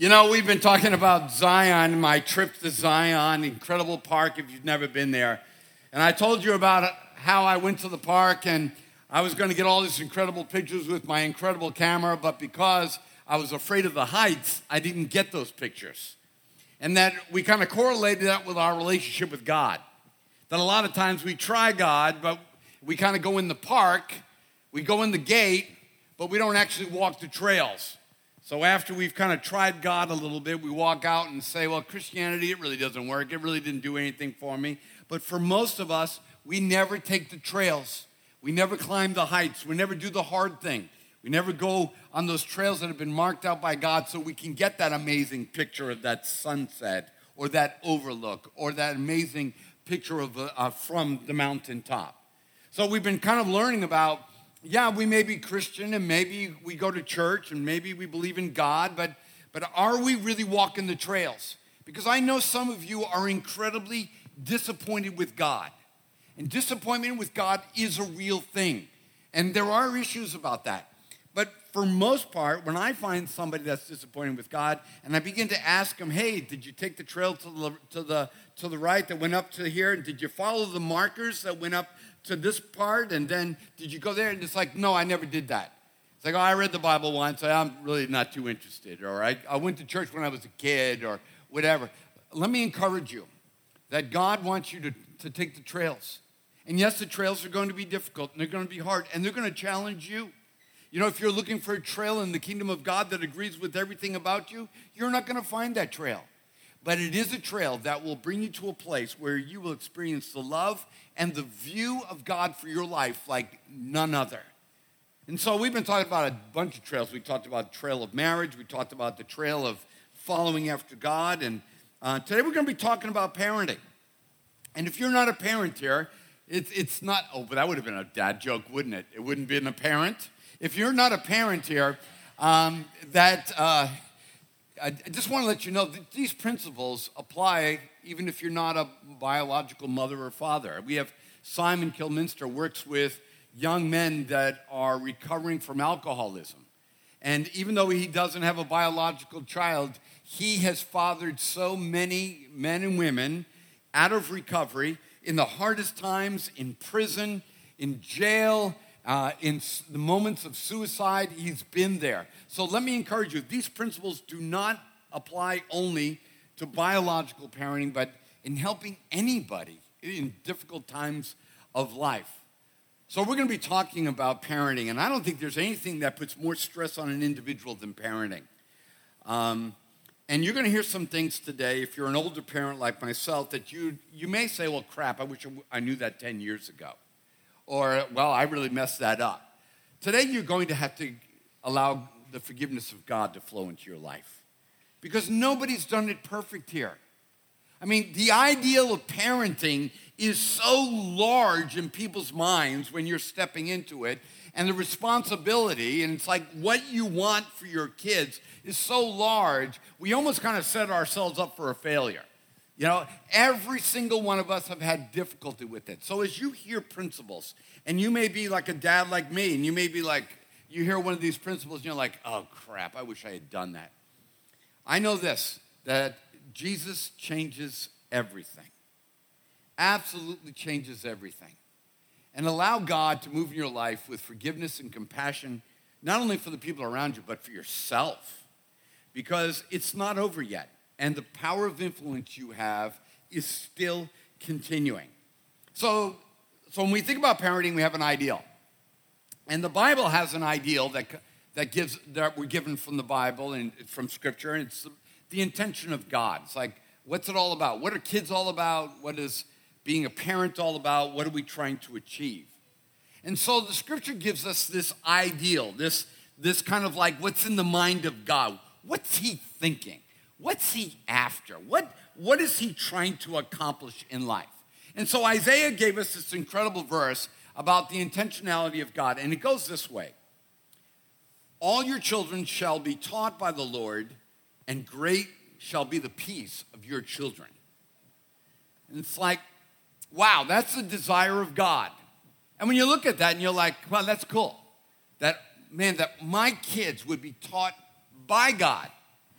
You know, we've been talking about Zion, my trip to Zion, incredible park if you've never been there. And I told you about how I went to the park and I was going to get all these incredible pictures with my incredible camera, but because I was afraid of the heights, I didn't get those pictures. And that we kind of correlated that with our relationship with God. That a lot of times we try God, but we kind of go in the park, we go in the gate, but we don't actually walk the trails. So after we've kind of tried God a little bit, we walk out and say, well, Christianity, it really doesn't work. It really didn't do anything for me. But for most of us, we never take the trails. We never climb the heights. We never do the hard thing. We never go on those trails that have been marked out by God so we can get that amazing picture of that sunset or that overlook or that amazing picture of uh, from the mountaintop. So we've been kind of learning about yeah, we may be Christian and maybe we go to church and maybe we believe in God, but, but are we really walking the trails? Because I know some of you are incredibly disappointed with God. And disappointment with God is a real thing. And there are issues about that. But for most part, when I find somebody that's disappointed with God and I begin to ask them, hey, did you take the trail to the, to the, to the right that went up to here? And did you follow the markers that went up to this part and then did you go there? And it's like, no, I never did that. It's like, oh, I read the Bible once. I'm really not too interested. Or I, I went to church when I was a kid or whatever. Let me encourage you that God wants you to, to take the trails. And yes, the trails are going to be difficult and they're going to be hard and they're going to challenge you. You know, if you're looking for a trail in the kingdom of God that agrees with everything about you, you're not going to find that trail. But it is a trail that will bring you to a place where you will experience the love and the view of God for your life like none other. And so we've been talking about a bunch of trails. We talked about the trail of marriage, we talked about the trail of following after God, and uh, today we're going to be talking about parenting. And if you're not a parent here, it's, it's not, oh, but that would have been a dad joke, wouldn't it? It wouldn't be a parent. If you're not a parent here, um, that uh, I just want to let you know that these principles apply even if you're not a biological mother or father. We have Simon Kilminster works with young men that are recovering from alcoholism. And even though he doesn't have a biological child, he has fathered so many men and women out of recovery in the hardest times, in prison, in jail, uh, in the moments of suicide. He's been there. So let me encourage you these principles do not apply only to biological parenting, but in helping anybody in difficult times of life. So, we're going to be talking about parenting, and I don't think there's anything that puts more stress on an individual than parenting. Um, and you're going to hear some things today, if you're an older parent like myself, that you, you may say, well, crap, I wish I knew that 10 years ago. Or, well, I really messed that up. Today, you're going to have to allow the forgiveness of God to flow into your life because nobody's done it perfect here. I mean, the ideal of parenting is so large in people's minds when you're stepping into it, and the responsibility, and it's like what you want for your kids is so large, we almost kind of set ourselves up for a failure. You know, every single one of us have had difficulty with it. So as you hear principles, and you may be like a dad like me, and you may be like, you hear one of these principles, and you're like, oh crap, I wish I had done that. I know this that Jesus changes everything, absolutely changes everything. And allow God to move in your life with forgiveness and compassion, not only for the people around you, but for yourself. Because it's not over yet. And the power of influence you have is still continuing. So, so when we think about parenting, we have an ideal. And the Bible has an ideal that that gives that we're given from the Bible and from Scripture, and it's the intention of God. It's like, what's it all about? What are kids all about? What is being a parent all about? What are we trying to achieve? And so the Scripture gives us this ideal, this this kind of like what's in the mind of God. What's He thinking? What's He after? What what is He trying to accomplish in life? And so Isaiah gave us this incredible verse about the intentionality of God, and it goes this way. All your children shall be taught by the Lord, and great shall be the peace of your children. And it's like, wow, that's the desire of God. And when you look at that and you're like, well, that's cool. That, man, that my kids would be taught by God.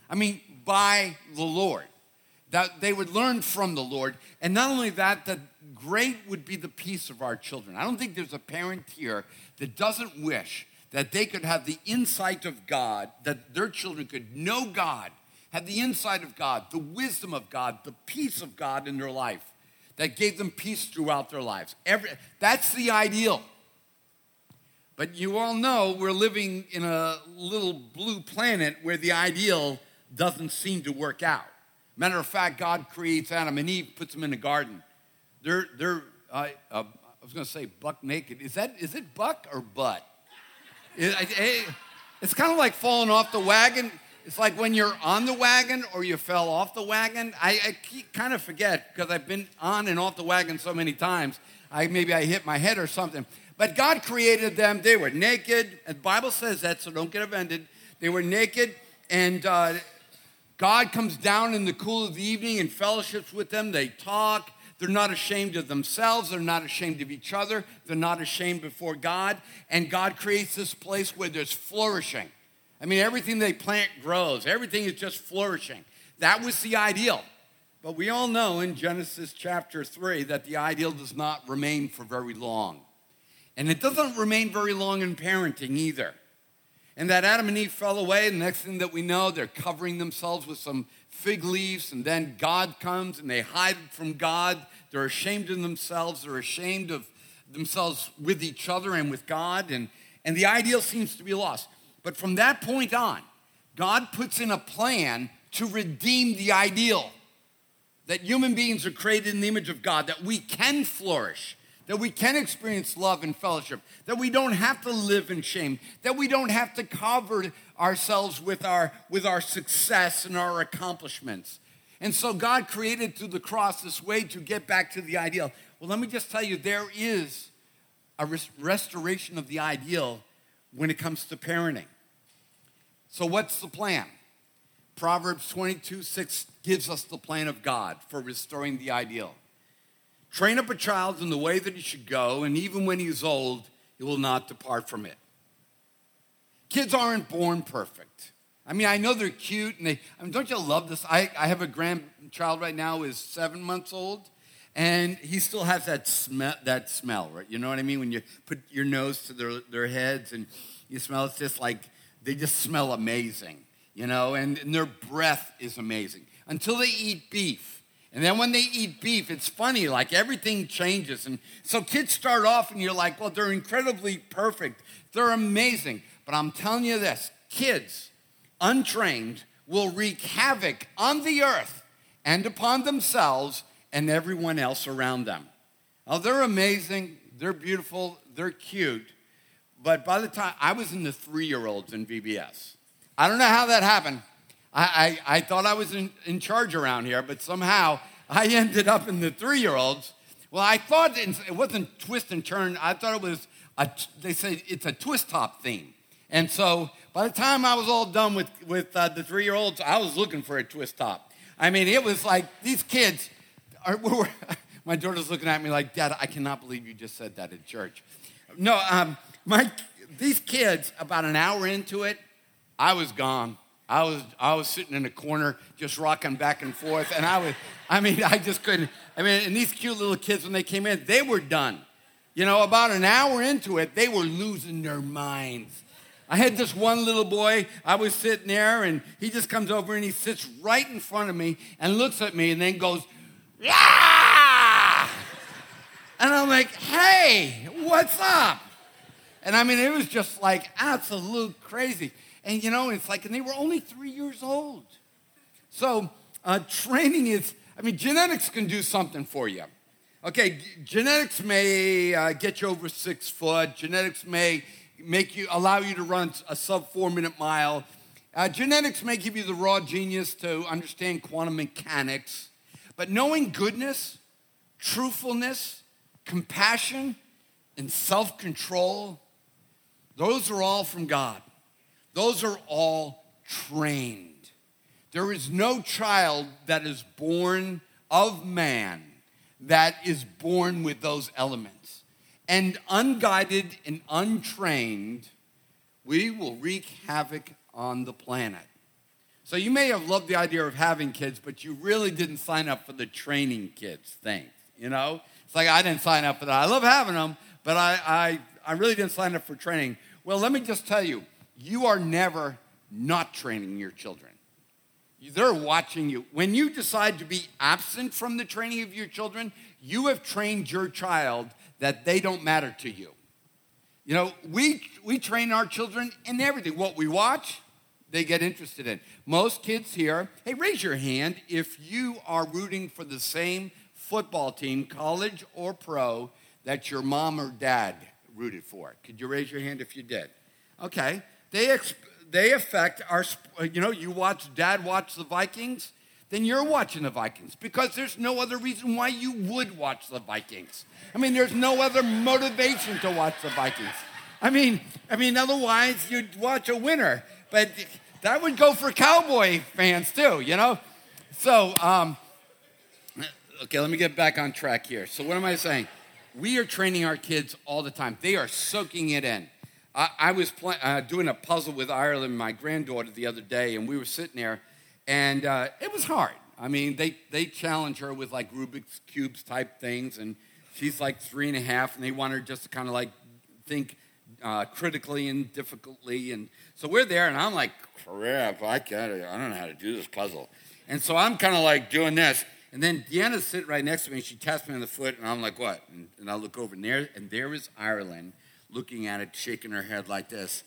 I mean, by the Lord, that they would learn from the Lord. And not only that, that great would be the peace of our children. I don't think there's a parent here that doesn't wish that they could have the insight of God, that their children could know God, have the insight of God, the wisdom of God, the peace of God in their life that gave them peace throughout their lives. Every, that's the ideal. But you all know we're living in a little blue planet where the ideal doesn't seem to work out. Matter of fact, God creates Adam and Eve, puts them in a garden. They're, they're uh, uh, I was going to say buck naked. Is that, is it buck or butt? It, it, it's kind of like falling off the wagon. It's like when you're on the wagon or you fell off the wagon. I, I kind of forget because I've been on and off the wagon so many times. I, maybe I hit my head or something. But God created them. They were naked. And the Bible says that, so don't get offended. They were naked, and uh, God comes down in the cool of the evening and fellowships with them. They talk. They're not ashamed of themselves. They're not ashamed of each other. They're not ashamed before God. And God creates this place where there's flourishing. I mean, everything they plant grows, everything is just flourishing. That was the ideal. But we all know in Genesis chapter 3 that the ideal does not remain for very long. And it doesn't remain very long in parenting either. And that Adam and Eve fell away, and the next thing that we know, they're covering themselves with some fig leaves, and then God comes and they hide from God. They're ashamed of themselves, they're ashamed of themselves with each other and with God, and, and the ideal seems to be lost. But from that point on, God puts in a plan to redeem the ideal that human beings are created in the image of God, that we can flourish, that we can experience love and fellowship, that we don't have to live in shame, that we don't have to cover ourselves with our, with our success and our accomplishments. And so God created through the cross this way to get back to the ideal. Well, let me just tell you, there is a restoration of the ideal when it comes to parenting. So, what's the plan? Proverbs 22 6 gives us the plan of God for restoring the ideal. Train up a child in the way that he should go, and even when he is old, he will not depart from it. Kids aren't born perfect. I mean, I know they're cute, and they, I mean, don't you love this? I, I have a grandchild right now who is seven months old, and he still has that smell, that smell, right? You know what I mean? When you put your nose to their, their heads and you smell, it's just like, they just smell amazing, you know, and, and their breath is amazing until they eat beef. And then when they eat beef, it's funny, like everything changes. And so kids start off and you're like, well, they're incredibly perfect. They're amazing. But I'm telling you this kids, untrained, will wreak havoc on the earth and upon themselves and everyone else around them. Oh, they're amazing. They're beautiful. They're cute. But by the time I was in the three year olds in VBS, I don't know how that happened. I, I, I thought I was in, in charge around here, but somehow I ended up in the three year olds. Well, I thought it wasn't twist and turn. I thought it was, a, they say it's a twist top theme. And so by the time I was all done with, with uh, the three year olds, I was looking for a twist top. I mean, it was like these kids are, were, my daughter's looking at me like, Dad, I cannot believe you just said that at church. No, um, my, these kids, about an hour into it, I was gone. I was, I was sitting in a corner just rocking back and forth. And I was, I mean, I just couldn't. I mean, and these cute little kids, when they came in, they were done. You know, about an hour into it, they were losing their minds. I had this one little boy, I was sitting there, and he just comes over and he sits right in front of me and looks at me and then goes, yeah! And I'm like, hey, what's up? And I mean, it was just like absolute crazy. And you know, it's like, and they were only three years old. So uh, training is, I mean, genetics can do something for you. Okay, genetics may uh, get you over six foot. Genetics may make you allow you to run a sub four minute mile. Uh, genetics may give you the raw genius to understand quantum mechanics. But knowing goodness, truthfulness, compassion, and self control, those are all from God. Those are all trained. There is no child that is born of man that is born with those elements. And unguided and untrained, we will wreak havoc on the planet. So you may have loved the idea of having kids, but you really didn't sign up for the training kids thing. You know, it's like I didn't sign up for that. I love having them, but I, I, I really didn't sign up for training. Well, let me just tell you, you are never not training your children. They're watching you. When you decide to be absent from the training of your children, you have trained your child that they don't matter to you. You know, we, we train our children in everything. What we watch, they get interested in. Most kids here, hey, raise your hand if you are rooting for the same football team, college or pro, that your mom or dad rooted for. Could you raise your hand if you did? Okay. They, they affect our, you know, you watch dad watch the Vikings, then you're watching the Vikings because there's no other reason why you would watch the Vikings. I mean, there's no other motivation to watch the Vikings. I mean, I mean, otherwise you'd watch a winner. But that would go for Cowboy fans too, you know? So, um, okay, let me get back on track here. So, what am I saying? We are training our kids all the time, they are soaking it in. I, I was uh, doing a puzzle with Ireland, my granddaughter, the other day, and we were sitting there, and uh, it was hard. I mean, they, they challenge her with like Rubik's Cubes type things, and she's like three and a half, and they want her just to kind of like think uh, critically and difficultly. And so we're there, and I'm like, crap, I can't, I don't know how to do this puzzle. And so I'm kind of like doing this. And then Deanna's sitting right next to me, and she taps me on the foot, and I'm like, what? And, and I look over, and there, and there is Ireland looking at it, shaking her head like this.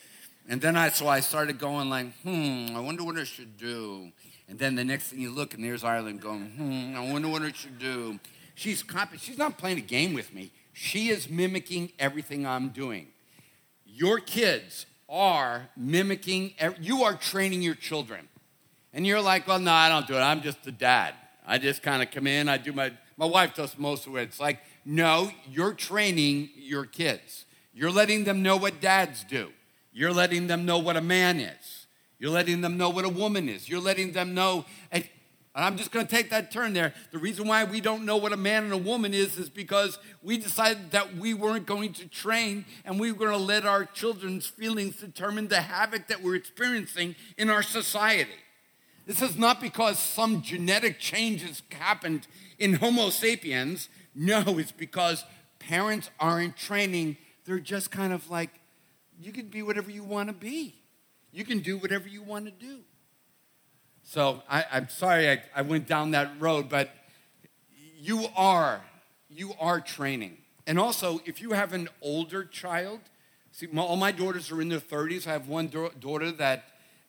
And then I, so I started going like, hmm, I wonder what I should do. And then the next thing you look, and there's Ireland going, hmm, I wonder what I should do. She's copying. She's not playing a game with me. She is mimicking everything I'm doing. Your kids are mimicking, you are training your children. And you're like, well, no, I don't do it. I'm just the dad. I just kind of come in, I do my, my wife does most of it. It's like, no, you're training your kids. You're letting them know what dads do. You're letting them know what a man is. You're letting them know what a woman is. You're letting them know, and I'm just going to take that turn there. The reason why we don't know what a man and a woman is is because we decided that we weren't going to train and we were going to let our children's feelings determine the havoc that we're experiencing in our society. This is not because some genetic changes happened in Homo sapiens. No, it's because parents aren't training. They're just kind of like, you can be whatever you want to be, you can do whatever you want to do. So I, am sorry I, I went down that road, but you are, you are training. And also, if you have an older child, see, my, all my daughters are in their 30s. I have one da- daughter that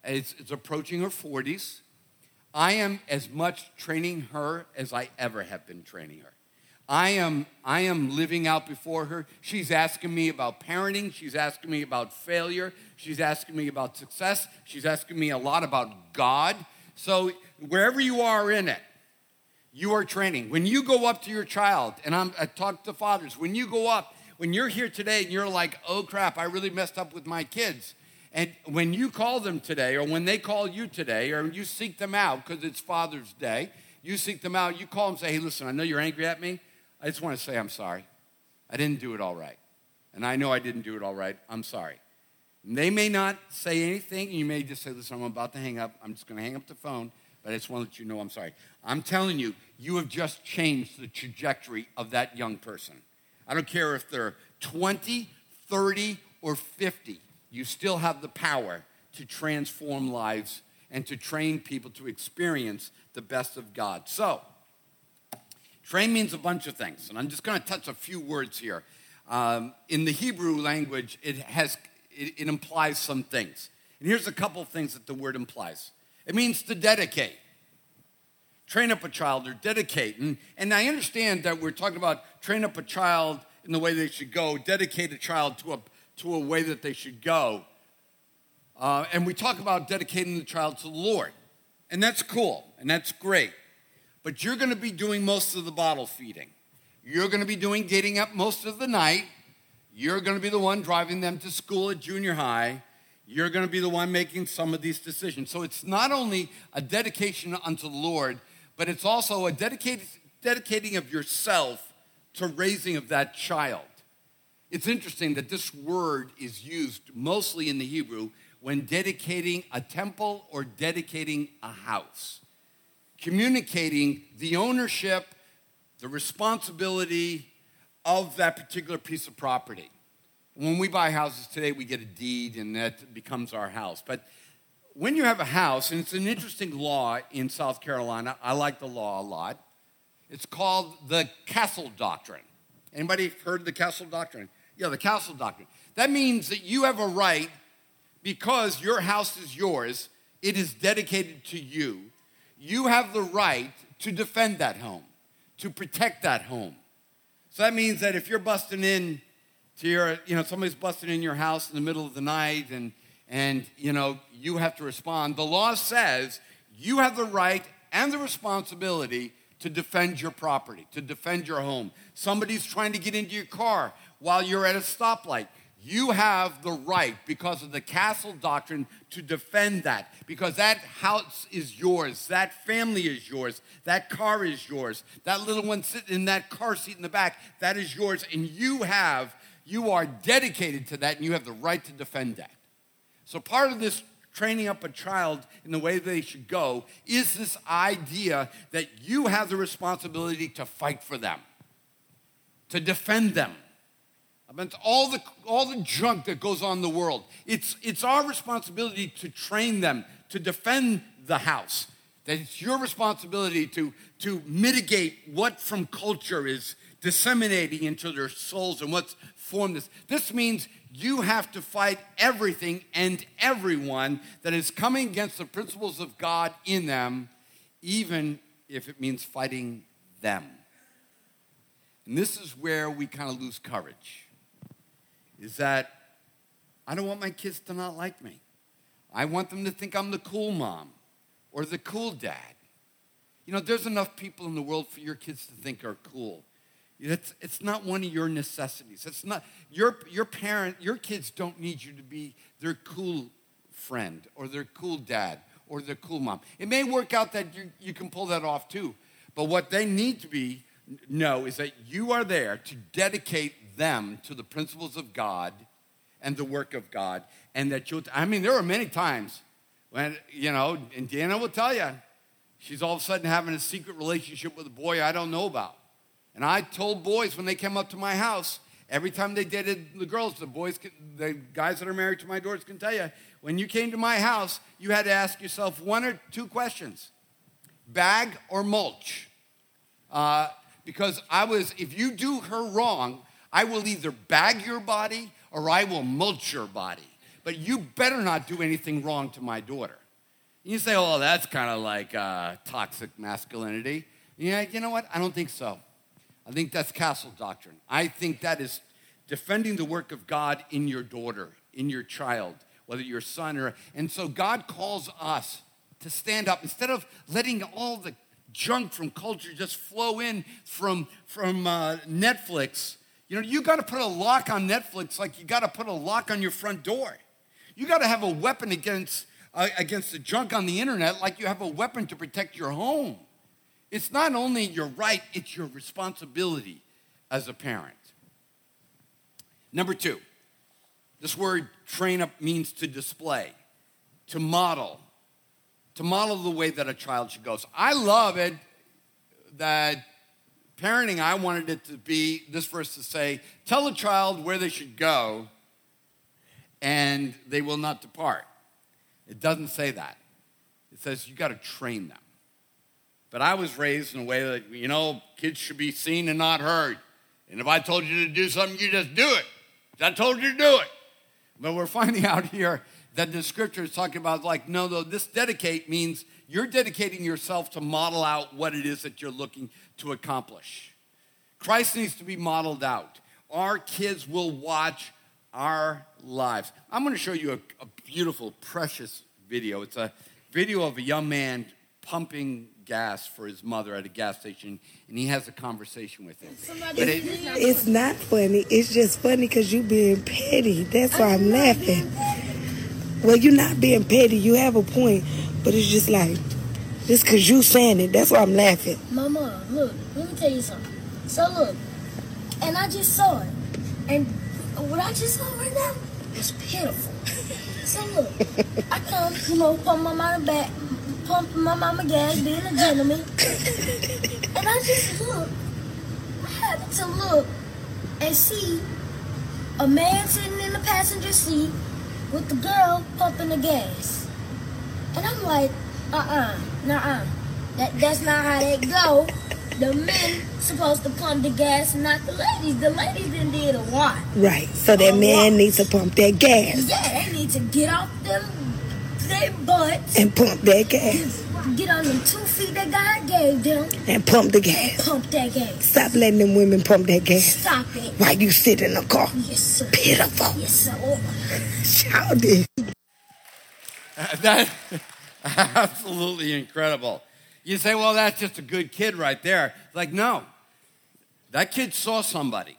is, is approaching her 40s. I am as much training her as I ever have been training her. I am, I am living out before her. She's asking me about parenting. She's asking me about failure. She's asking me about success. She's asking me a lot about God. So, wherever you are in it, you are training. When you go up to your child, and I'm, I talk to fathers, when you go up, when you're here today and you're like, oh crap, I really messed up with my kids. And when you call them today, or when they call you today, or you seek them out because it's Father's Day, you seek them out, you call them say, hey, listen, I know you're angry at me. I just want to say I'm sorry. I didn't do it all right. And I know I didn't do it all right. I'm sorry. They may not say anything. You may just say, listen, I'm about to hang up. I'm just going to hang up the phone, but I just want to let you know I'm sorry. I'm telling you, you have just changed the trajectory of that young person. I don't care if they're 20, 30, or 50. You still have the power to transform lives and to train people to experience the best of God. So, train means a bunch of things, and I'm just going to touch a few words here. Um, in the Hebrew language, it has it, it implies some things. And here's a couple of things that the word implies it means to dedicate. Train up a child or dedicate. And, and I understand that we're talking about train up a child in the way they should go, dedicate a child to a, to a way that they should go. Uh, and we talk about dedicating the child to the Lord. And that's cool and that's great. But you're going to be doing most of the bottle feeding. You're going to be doing getting up most of the night you're going to be the one driving them to school at junior high. You're going to be the one making some of these decisions. So it's not only a dedication unto the Lord, but it's also a dedicated, dedicating of yourself to raising of that child. It's interesting that this word is used mostly in the Hebrew when dedicating a temple or dedicating a house. Communicating the ownership, the responsibility of that particular piece of property. When we buy houses today, we get a deed and that becomes our house. But when you have a house, and it's an interesting law in South Carolina, I like the law a lot. It's called the Castle Doctrine. Anybody heard the Castle Doctrine? Yeah, the Castle Doctrine. That means that you have a right because your house is yours, it is dedicated to you. You have the right to defend that home, to protect that home. So that means that if you're busting in to your, you know, somebody's busting in your house in the middle of the night and and you know, you have to respond. The law says you have the right and the responsibility to defend your property, to defend your home. Somebody's trying to get into your car while you're at a stoplight. You have the right, because of the castle doctrine, to defend that. Because that house is yours. That family is yours. That car is yours. That little one sitting in that car seat in the back, that is yours. And you have, you are dedicated to that, and you have the right to defend that. So, part of this training up a child in the way they should go is this idea that you have the responsibility to fight for them, to defend them. All the, all the junk that goes on in the world. It's, it's our responsibility to train them, to defend the house. That it's your responsibility to, to mitigate what from culture is disseminating into their souls and what's formed this. This means you have to fight everything and everyone that is coming against the principles of God in them, even if it means fighting them. And this is where we kind of lose courage. Is that I don't want my kids to not like me. I want them to think I'm the cool mom or the cool dad. You know, there's enough people in the world for your kids to think are cool. It's, it's not one of your necessities. It's not your, your parent, your kids don't need you to be their cool friend or their cool dad or their cool mom. It may work out that you, you can pull that off too. But what they need to be know is that you are there to dedicate them to the principles of God and the work of God. And that you'll, I mean, there are many times when, you know, and Dana will tell you, she's all of a sudden having a secret relationship with a boy I don't know about. And I told boys when they came up to my house, every time they dated the girls, the boys, the guys that are married to my daughters can tell you, when you came to my house, you had to ask yourself one or two questions bag or mulch. Uh, because I was, if you do her wrong, I will either bag your body or I will mulch your body. But you better not do anything wrong to my daughter. You say, oh, that's kind of like uh, toxic masculinity. Yeah, you know what? I don't think so. I think that's castle doctrine. I think that is defending the work of God in your daughter, in your child, whether your son or. And so God calls us to stand up instead of letting all the junk from culture just flow in from, from uh, Netflix. You know, you got to put a lock on Netflix like you got to put a lock on your front door. You got to have a weapon against, uh, against the junk on the internet like you have a weapon to protect your home. It's not only your right, it's your responsibility as a parent. Number two, this word train up means to display, to model, to model the way that a child should go. So I love it that parenting, I wanted it to be this verse to say, tell a child where they should go and they will not depart. It doesn't say that. It says you got to train them. But I was raised in a way that, you know, kids should be seen and not heard. And if I told you to do something, you just do it. I told you to do it. But we're finding out here that the scripture is talking about, like, no, no, this dedicate means you're dedicating yourself to model out what it is that you're looking to accomplish. Christ needs to be modeled out. Our kids will watch our lives. I'm going to show you a, a beautiful, precious video. It's a video of a young man pumping gas for his mother at a gas station, and he has a conversation with him. But it, it's not funny. It's just funny because you being petty. That's why I'm laughing. Well, you're not being petty. You have a point, but it's just like just because you saying it. That's why I'm laughing. Mama, look. Let me tell you something. So look, and I just saw it, and what I just saw right now is pitiful. So look, I come, you know, pump my mama back, pump my mama gas, being a gentleman. And I just look, I happen to look and see a man sitting in the passenger seat with the girl pumping the gas. And I'm like, uh-uh, nah-uh. That, that's not how that go. The men supposed to pump the gas, not the ladies. The ladies didn't did a lot. Right. So that A man lot. needs to pump that gas Yeah, they need to get off them their butts, and pump that gas get on them two feet that God gave them, and pump the gas. pump that gas. Stop letting them women pump that gas Stop it. while you sit in the car. Yes, sir. Pitiful. Yes, sir. Oh, Childish. Uh, that absolutely incredible. You say, well, that's just a good kid right there. Like, no. That kid saw somebody.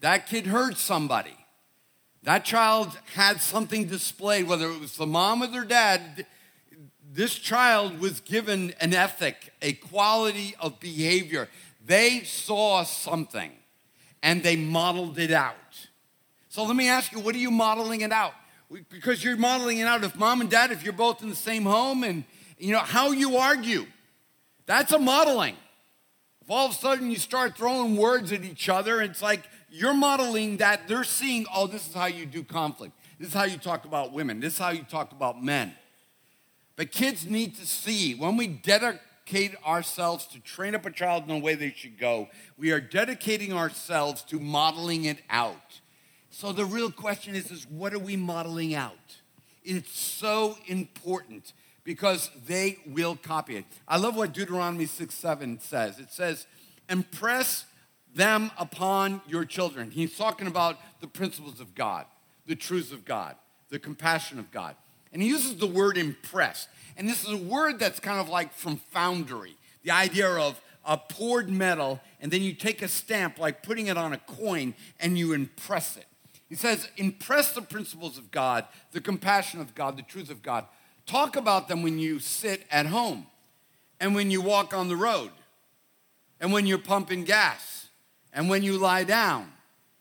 That kid heard somebody. That child had something displayed, whether it was the mom or their dad. This child was given an ethic, a quality of behavior. They saw something and they modeled it out. So let me ask you, what are you modeling it out? Because you're modeling it out if mom and dad, if you're both in the same home and you know how you argue. That's a modeling. If all of a sudden you start throwing words at each other, it's like you're modeling that. They're seeing, oh, this is how you do conflict. This is how you talk about women. This is how you talk about men. But kids need to see when we dedicate ourselves to train up a child in the way they should go, we are dedicating ourselves to modeling it out. So the real question is, is what are we modeling out? It's so important because they will copy it. I love what Deuteronomy 6 7 says. It says, impress them upon your children. He's talking about the principles of God, the truths of God, the compassion of God. And he uses the word impress. And this is a word that's kind of like from foundry the idea of a poured metal, and then you take a stamp, like putting it on a coin, and you impress it. He says, impress the principles of God, the compassion of God, the truth of God. Talk about them when you sit at home, and when you walk on the road, and when you're pumping gas, and when you lie down,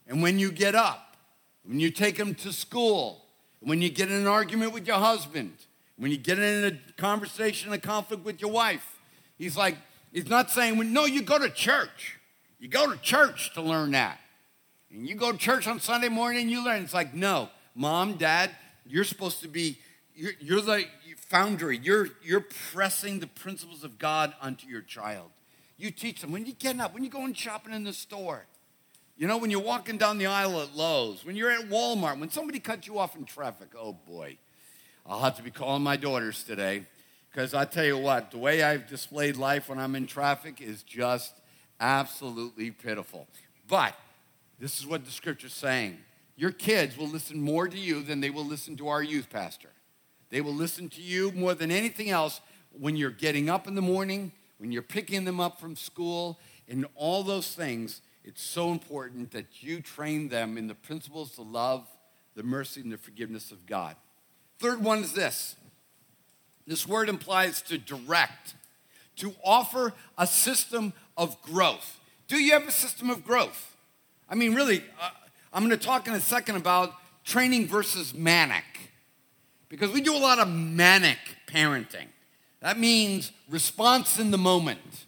and when you get up, when you take them to school, when you get in an argument with your husband, when you get in a conversation, a conflict with your wife. He's like, he's not saying, no, you go to church. You go to church to learn that. And you go to church on Sunday morning and you learn. It's like, no, mom, dad, you're supposed to be, you're, you're the foundry. You're, you're pressing the principles of God onto your child. You teach them when you're getting up, when you're going shopping in the store. You know, when you're walking down the aisle at Lowe's, when you're at Walmart, when somebody cuts you off in traffic, oh boy, I'll have to be calling my daughters today. Because I tell you what, the way I've displayed life when I'm in traffic is just absolutely pitiful. But this is what the scripture's saying. Your kids will listen more to you than they will listen to our youth pastor. They will listen to you more than anything else when you're getting up in the morning, when you're picking them up from school, and all those things. It's so important that you train them in the principles of love, the mercy, and the forgiveness of God. Third one is this this word implies to direct, to offer a system of growth. Do you have a system of growth? I mean, really, uh, I'm going to talk in a second about training versus manic, because we do a lot of manic parenting. That means response in the moment.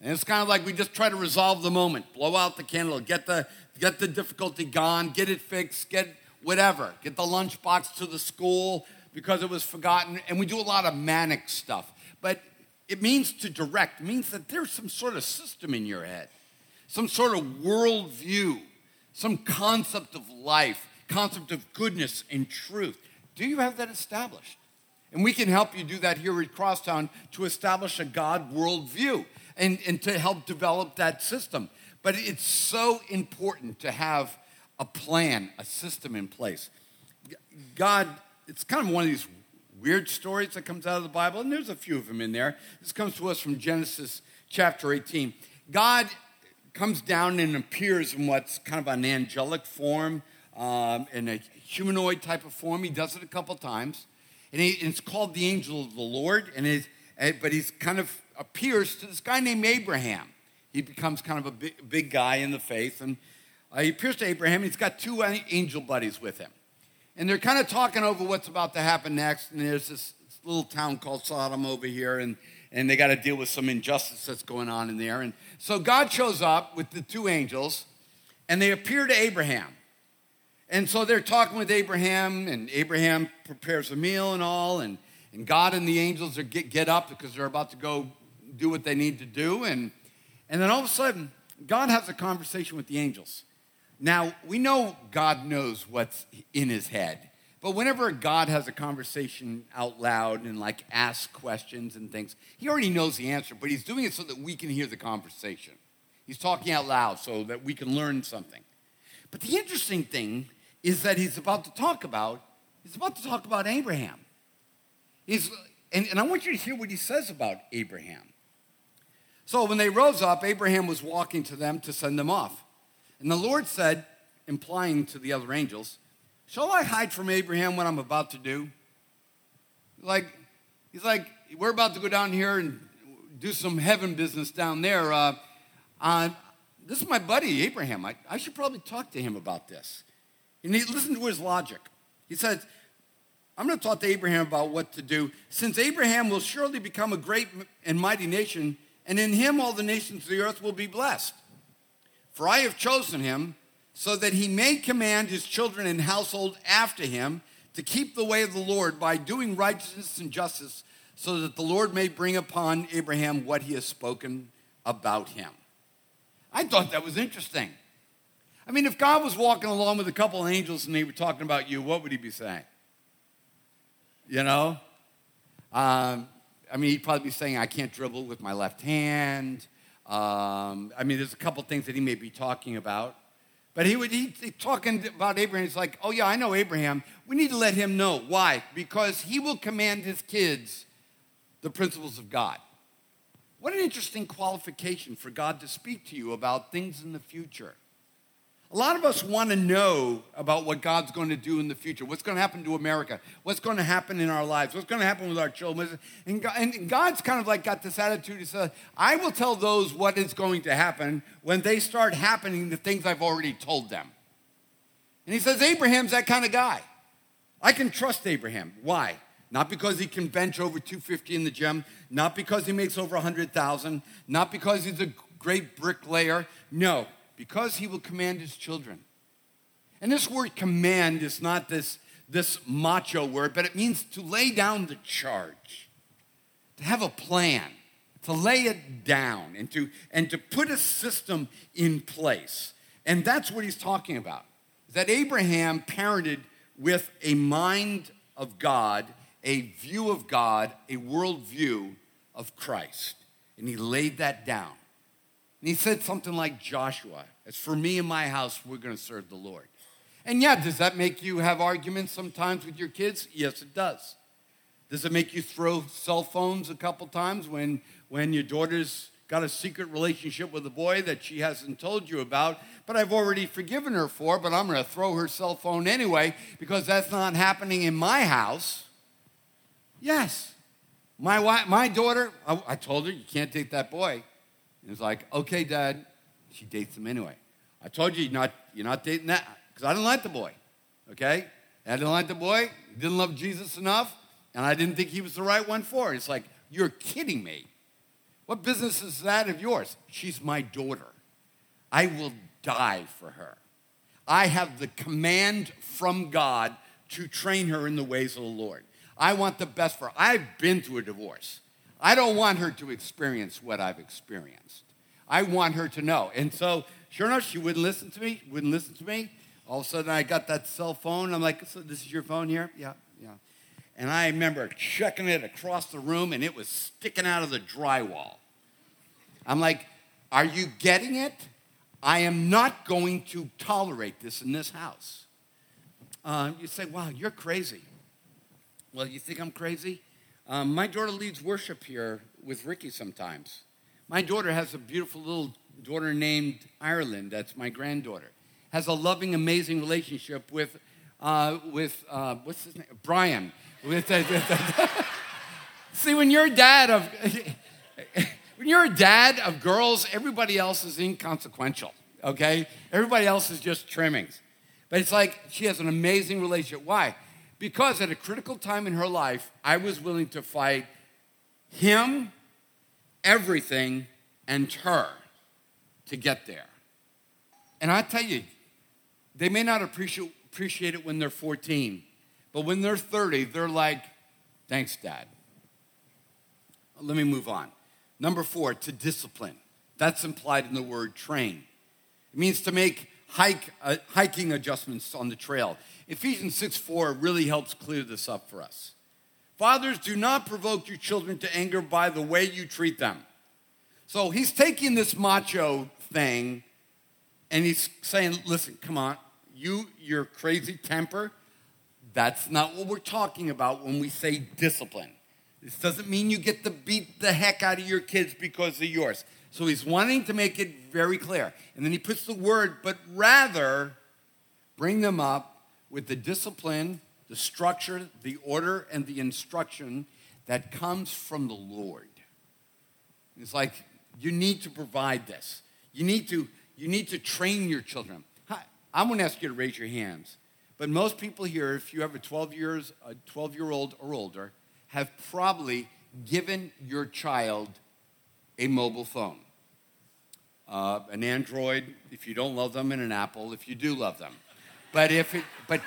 And it's kind of like we just try to resolve the moment, blow out the candle, get the, get the difficulty gone, get it fixed, get whatever, get the lunchbox to the school because it was forgotten. And we do a lot of manic stuff. But it means to direct, it means that there's some sort of system in your head, some sort of worldview, some concept of life, concept of goodness and truth. Do you have that established? And we can help you do that here at Crosstowne to establish a God worldview and, and to help develop that system. But it's so important to have a plan, a system in place. God, it's kind of one of these weird stories that comes out of the Bible, and there's a few of them in there. This comes to us from Genesis chapter 18. God comes down and appears in what's kind of an angelic form, um, in a humanoid type of form. He does it a couple times. And, he, it's called the angel of the Lord, and it, but he's kind of appears to this guy named Abraham. He becomes kind of a big, big guy in the faith, and uh, he appears to Abraham. He's got two angel buddies with him. and they're kind of talking over what's about to happen next. And there's this little town called Sodom over here, and, and they got to deal with some injustice that's going on in there. And so God shows up with the two angels, and they appear to Abraham. And so they're talking with Abraham, and Abraham prepares a meal and all, and, and God and the angels are get, get up because they're about to go do what they need to do. And, and then all of a sudden, God has a conversation with the angels. Now, we know God knows what's in his head, but whenever God has a conversation out loud and like asks questions and things, he already knows the answer, but he's doing it so that we can hear the conversation. He's talking out loud so that we can learn something. But the interesting thing is that he's about to talk about, he's about to talk about Abraham. He's, and, and I want you to hear what he says about Abraham. So when they rose up, Abraham was walking to them to send them off. And the Lord said, implying to the other angels, Shall I hide from Abraham what I'm about to do? Like, he's like, We're about to go down here and do some heaven business down there. Uh, uh, this is my buddy, Abraham. I, I should probably talk to him about this. And he, listened to his logic. He said, I'm going to talk to Abraham about what to do. Since Abraham will surely become a great and mighty nation, and in him all the nations of the earth will be blessed. For I have chosen him so that he may command his children and household after him to keep the way of the Lord by doing righteousness and justice, so that the Lord may bring upon Abraham what he has spoken about him. I thought that was interesting. I mean, if God was walking along with a couple of angels and they were talking about you, what would he be saying? You know? Um, I mean, he'd probably be saying, I can't dribble with my left hand. Um, I mean, there's a couple things that he may be talking about. But he would he, he talking about Abraham. He's like, oh yeah, I know Abraham. We need to let him know. Why? Because he will command his kids the principles of God. What an interesting qualification for God to speak to you about things in the future. A lot of us want to know about what God's going to do in the future, what's going to happen to America, what's going to happen in our lives, what's going to happen with our children. And, God, and God's kind of like got this attitude. He says, I will tell those what is going to happen when they start happening the things I've already told them. And he says, Abraham's that kind of guy. I can trust Abraham. Why? Not because he can bench over 250 in the gym, not because he makes over 100,000, not because he's a great bricklayer. No, because he will command his children. And this word command is not this, this macho word, but it means to lay down the charge, to have a plan, to lay it down, and to, and to put a system in place. And that's what he's talking about. That Abraham parented with a mind of God, a view of God, a worldview of Christ. And he laid that down. And he said something like Joshua, as for me and my house, we're going to serve the Lord. And yeah, does that make you have arguments sometimes with your kids? Yes, it does. Does it make you throw cell phones a couple times when, when your daughter's got a secret relationship with a boy that she hasn't told you about, but I've already forgiven her for, but I'm going to throw her cell phone anyway because that's not happening in my house? Yes. My, wife, my daughter, I, I told her, you can't date that boy. And it's like, okay, Dad. She dates him anyway. I told you you're not, you're not dating that because I didn't like the boy. Okay? I didn't like the boy. Didn't love Jesus enough. And I didn't think he was the right one for her. It's like, you're kidding me. What business is that of yours? She's my daughter. I will die for her. I have the command from God to train her in the ways of the Lord. I want the best for her. I've been through a divorce. I don't want her to experience what I've experienced. I want her to know. And so, sure enough, she wouldn't listen to me, wouldn't listen to me. All of a sudden, I got that cell phone. I'm like, so this is your phone here? Yeah, yeah. And I remember checking it across the room, and it was sticking out of the drywall. I'm like, are you getting it? I am not going to tolerate this in this house. Uh, you say, wow, you're crazy. Well, you think I'm crazy? Um, my daughter leads worship here with Ricky sometimes. My daughter has a beautiful little daughter named Ireland. That's my granddaughter. Has a loving, amazing relationship with, uh, with uh, what's his name? Brian. With, uh, with See, when you're a dad of, when you're a dad of girls, everybody else is inconsequential. Okay, everybody else is just trimmings. But it's like she has an amazing relationship. Why? Because at a critical time in her life, I was willing to fight him, everything, and her to get there. And I tell you, they may not appreciate, appreciate it when they're 14, but when they're 30, they're like, thanks, Dad. Let me move on. Number four, to discipline. That's implied in the word train. It means to make hike, uh, hiking adjustments on the trail. Ephesians 6 4 really helps clear this up for us. Fathers, do not provoke your children to anger by the way you treat them. So he's taking this macho thing and he's saying, listen, come on, you, your crazy temper, that's not what we're talking about when we say discipline. This doesn't mean you get to beat the heck out of your kids because of yours. So he's wanting to make it very clear. And then he puts the word, but rather bring them up with the discipline, the structure, the order, and the instruction that comes from the Lord. It's like you need to provide this. You need to, you need to train your children. I'm going to ask you to raise your hands. But most people here, if you have a 12 years, a 12 year old or older, have probably given your child a mobile phone. Uh, an Android, if you don't love them, and an Apple, if you do love them. But if it, but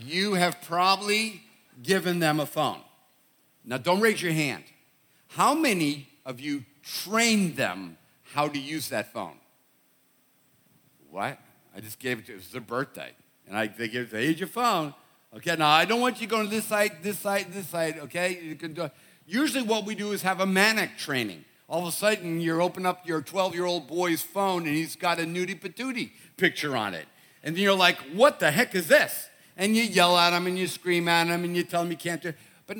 you have probably given them a phone. Now, don't raise your hand. How many of you trained them how to use that phone? What? I just gave it to it was their birthday. And I, they gave it, here's your phone. Okay, now I don't want you going to this side, this side, this side. okay? You can do, usually what we do is have a manic training. All of a sudden, you open up your 12 year old boy's phone and he's got a nudie patootie picture on it. And you're like, what the heck is this? And you yell at him and you scream at him and you tell him you can't do it. But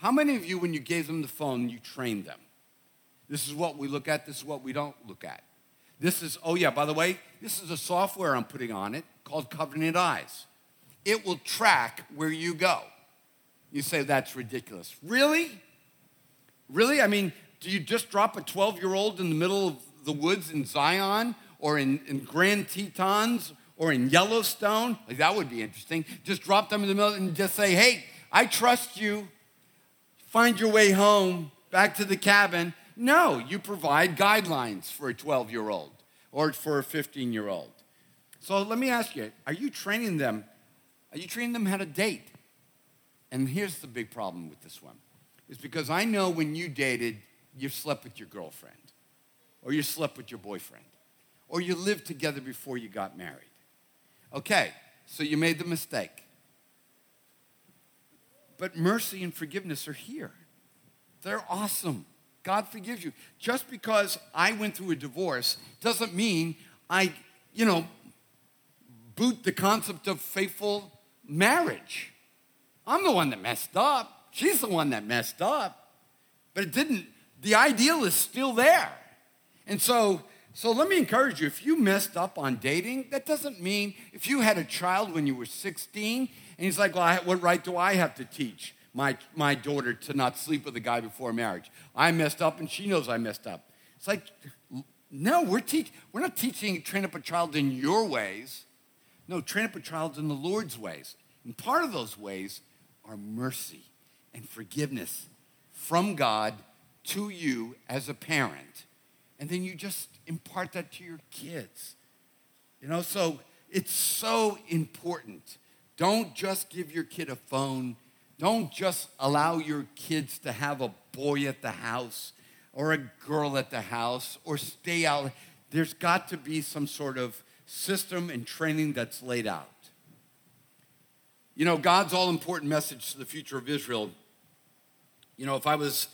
how many of you, when you gave them the phone, you trained them? This is what we look at, this is what we don't look at. This is, oh yeah, by the way, this is a software I'm putting on it called Covenant Eyes. It will track where you go. You say, that's ridiculous. Really? Really? I mean, do you just drop a 12 year old in the middle of the woods in Zion or in, in Grand Tetons or in Yellowstone? Like, that would be interesting. Just drop them in the middle and just say, hey, I trust you. Find your way home, back to the cabin. No, you provide guidelines for a 12 year old or for a 15 year old. So let me ask you are you training them? Are you training them how to date? And here's the big problem with this one is because I know when you dated, you slept with your girlfriend, or you slept with your boyfriend, or you lived together before you got married. Okay, so you made the mistake. But mercy and forgiveness are here. They're awesome. God forgives you. Just because I went through a divorce doesn't mean I, you know, boot the concept of faithful marriage. I'm the one that messed up. She's the one that messed up. But it didn't, the ideal is still there. And so, so let me encourage you if you messed up on dating, that doesn't mean if you had a child when you were 16 and he's like, well, what right do I have to teach? my, my daughter to not sleep with a guy before marriage. I messed up and she knows I messed up. It's like, no, we're, teach, we're not teaching train up a child in your ways. No, train up a child in the Lord's ways. And part of those ways are mercy and forgiveness from God to you as a parent. And then you just impart that to your kids. You know, so it's so important. Don't just give your kid a phone don't just allow your kids to have a boy at the house or a girl at the house or stay out. There's got to be some sort of system and training that's laid out. You know, God's all important message to the future of Israel. You know, if I was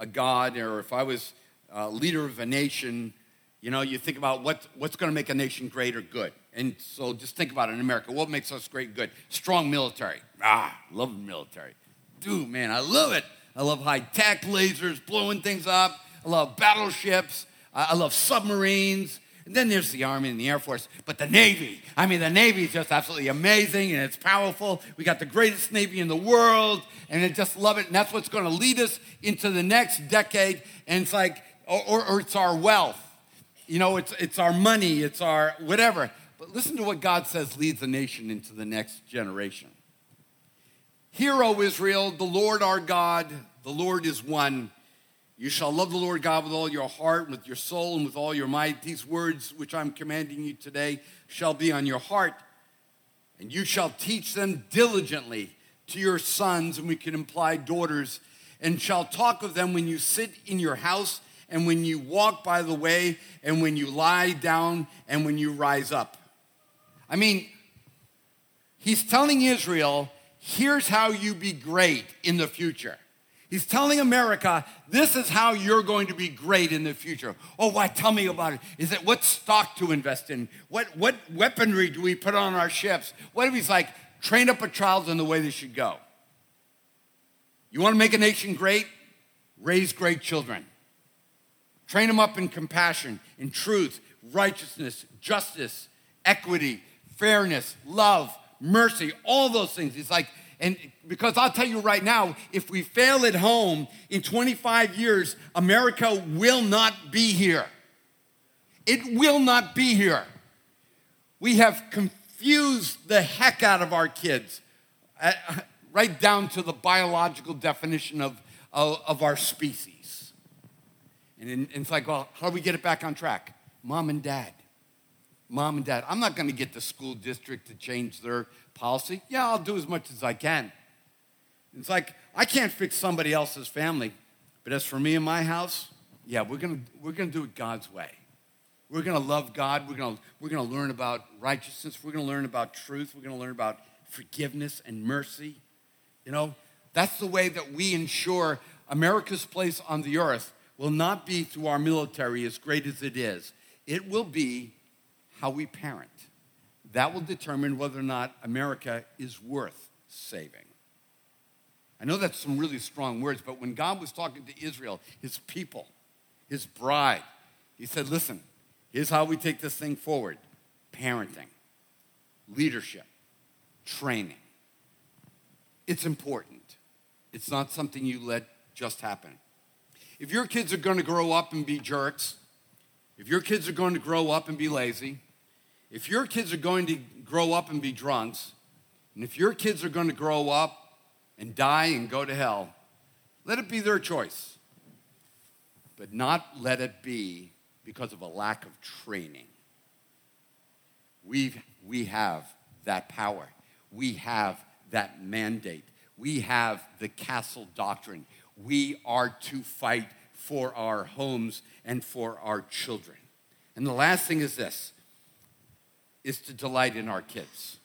a, God or if I was a leader of a nation, you know, you think about what, what's going to make a nation great or good. And so just think about it in America. What makes us great good? Strong military. Ah, love the military. Dude, man, I love it. I love high tech lasers blowing things up. I love battleships. I love submarines. And then there's the Army and the Air Force. But the Navy, I mean, the Navy is just absolutely amazing and it's powerful. We got the greatest Navy in the world and I just love it. And that's what's going to lead us into the next decade. And it's like, or, or, or it's our wealth. You know, it's, it's our money, it's our whatever. But listen to what God says leads the nation into the next generation. Hear, O Israel, the Lord our God, the Lord is one. You shall love the Lord God with all your heart, with your soul, and with all your might. These words which I'm commanding you today shall be on your heart, and you shall teach them diligently to your sons, and we can imply daughters, and shall talk of them when you sit in your house, and when you walk by the way, and when you lie down, and when you rise up. I mean, he's telling Israel, here's how you be great in the future. He's telling America, this is how you're going to be great in the future. Oh, why? Tell me about it. Is it what stock to invest in? What, what weaponry do we put on our ships? What if he's like, train up a child in the way they should go? You want to make a nation great? Raise great children. Train them up in compassion, in truth, righteousness, justice, equity, fairness, love, mercy, all those things. He's like, and because I'll tell you right now, if we fail at home in 25 years, America will not be here. It will not be here. We have confused the heck out of our kids, uh, right down to the biological definition of, of, of our species. And, and it's like, well, how do we get it back on track? Mom and dad. Mom and dad. I'm not going to get the school district to change their policy. Yeah, I'll do as much as I can. It's like, I can't fix somebody else's family. But as for me and my house, yeah, we're going to we're going to do it God's way. We're going to love God. We're going to we're going to learn about righteousness. We're going to learn about truth. We're going to learn about forgiveness and mercy. You know, that's the way that we ensure America's place on the earth will not be through our military as great as it is. It will be how we parent. That will determine whether or not America is worth saving. I know that's some really strong words, but when God was talking to Israel, his people, his bride, he said, Listen, here's how we take this thing forward parenting, leadership, training. It's important. It's not something you let just happen. If your kids are going to grow up and be jerks, if your kids are going to grow up and be lazy, if your kids are going to grow up and be drunks, and if your kids are going to grow up and die and go to hell, let it be their choice. But not let it be because of a lack of training. we we have that power. We have that mandate. We have the castle doctrine. We are to fight for our homes and for our children. And the last thing is this is to delight in our kids.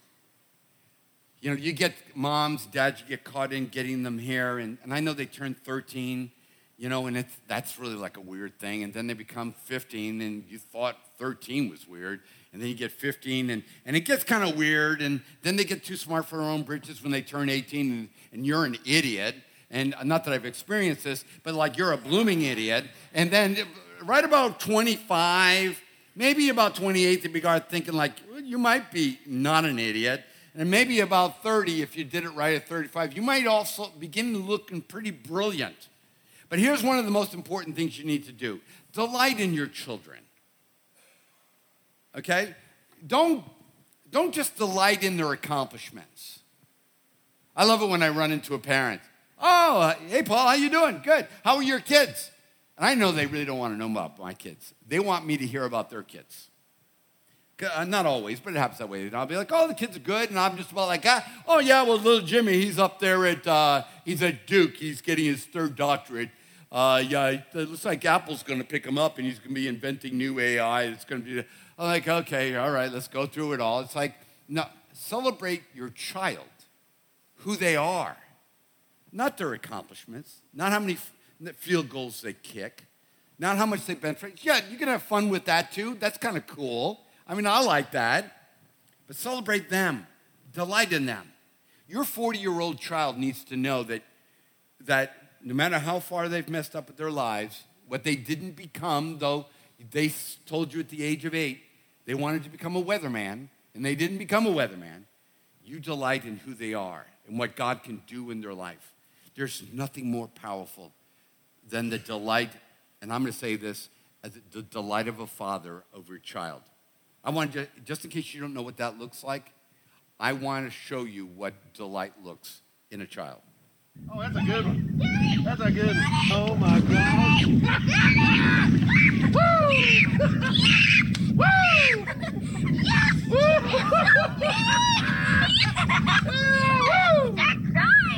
You know, you get moms, dads, you get caught in getting them here, and, and I know they turn 13, you know, and it's, that's really like a weird thing. And then they become 15, and you thought 13 was weird. And then you get 15, and, and it gets kind of weird. And then they get too smart for their own britches when they turn 18, and, and you're an idiot. And uh, not that I've experienced this, but like you're a blooming idiot. And then uh, right about 25, maybe about 28, they start thinking like, you might be not an idiot. And maybe about 30, if you did it right at 35, you might also begin looking pretty brilliant. But here's one of the most important things you need to do delight in your children. Okay? Don't, don't just delight in their accomplishments. I love it when I run into a parent. Oh, hey, Paul, how you doing? Good. How are your kids? And I know they really don't want to know about my kids. They want me to hear about their kids. Uh, not always, but it happens that way. And I'll be like, oh, the kids are good. And I'm just about like, ah, oh, yeah, well, little Jimmy, he's up there at, uh, he's at Duke. He's getting his third doctorate. Uh, yeah, it looks like Apple's going to pick him up and he's going to be inventing new AI. It's going to be, I'm like, okay, all right, let's go through it all. It's like, no, celebrate your child, who they are, not their accomplishments, not how many field goals they kick, not how much they press. Yeah, you can have fun with that too. That's kind of cool. I mean, I like that. But celebrate them, delight in them. Your 40 year old child needs to know that, that no matter how far they've messed up with their lives, what they didn't become, though they told you at the age of eight they wanted to become a weatherman, and they didn't become a weatherman, you delight in who they are and what God can do in their life. There's nothing more powerful than the delight, and I'm going to say this, the delight of a father over a child. I want to, just in case you don't know what that looks like, I want to show you what delight looks in a child. Oh, that's a good one. That's a good one. Oh my gosh.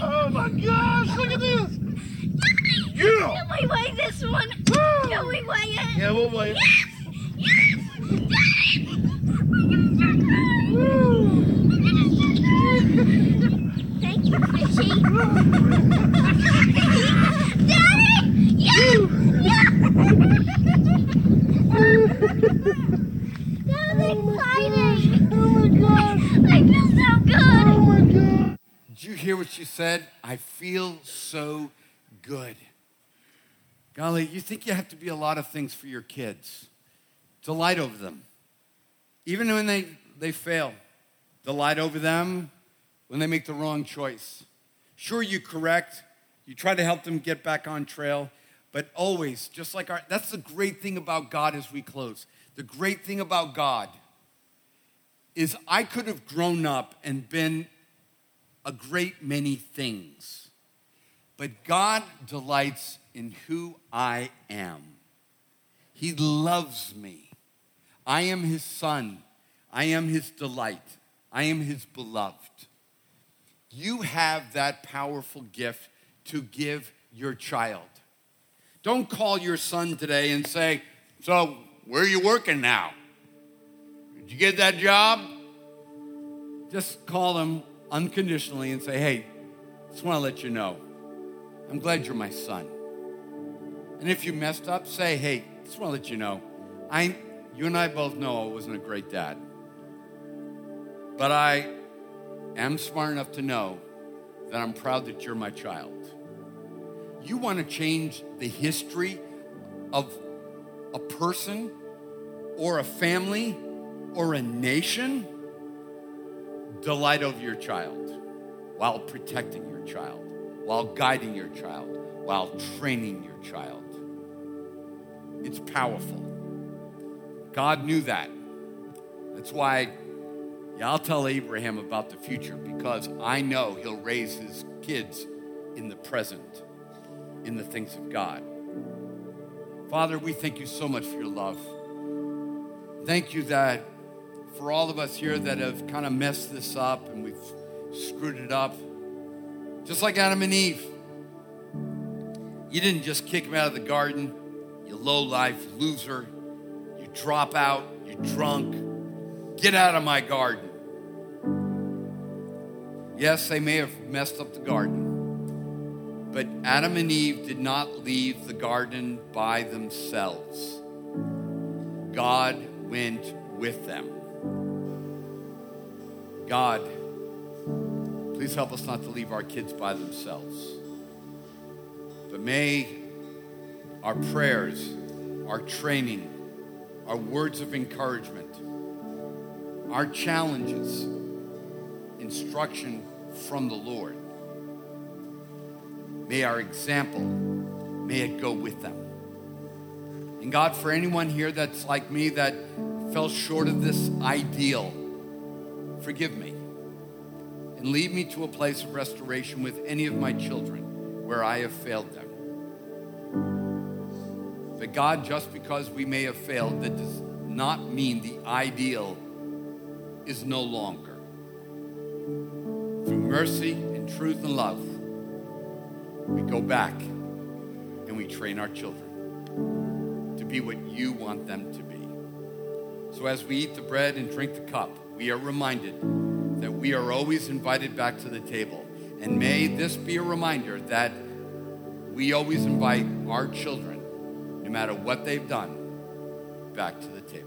Oh my gosh, look at this. Yeah. Can we weigh this one? Can we weigh it? Yeah, we'll wait. Thank you. Daddy! Yeah! Yeah! that was exciting! Oh my god! I feel so good! Oh my god. Did you hear what she said? I feel so good. Golly, you think you have to be a lot of things for your kids. Delight over them. Even when they, they fail, delight over them when they make the wrong choice. Sure, you correct, you try to help them get back on trail, but always, just like our, that's the great thing about God as we close. The great thing about God is I could have grown up and been a great many things. But God delights in who I am. He loves me. I am his son. I am his delight. I am his beloved. You have that powerful gift to give your child. Don't call your son today and say, So, where are you working now? Did you get that job? Just call him unconditionally and say, Hey, just want to let you know, I'm glad you're my son. And if you messed up, say, Hey, just want to let you know, I, you and I both know I wasn't a great dad. But I am smart enough to know that I'm proud that you're my child. You want to change the history of a person or a family or a nation? Delight over your child while protecting your child, while guiding your child, while training your child. It's powerful. God knew that. That's why yeah, I'll tell Abraham about the future because I know he'll raise his kids in the present, in the things of God. Father, we thank you so much for your love. Thank you that for all of us here that have kind of messed this up and we've screwed it up, just like Adam and Eve, you didn't just kick him out of the garden, you low life loser, drop out, you drunk, get out of my garden. Yes, they may have messed up the garden, but Adam and Eve did not leave the garden by themselves. God went with them. God, please help us not to leave our kids by themselves. But may our prayers, our training, our words of encouragement, our challenges, instruction from the Lord. May our example, may it go with them. And God, for anyone here that's like me that fell short of this ideal, forgive me and lead me to a place of restoration with any of my children where I have failed them. But God, just because we may have failed, that does not mean the ideal is no longer. Through mercy and truth and love, we go back and we train our children to be what you want them to be. So as we eat the bread and drink the cup, we are reminded that we are always invited back to the table. And may this be a reminder that we always invite our children, no matter what they've done, back to the table.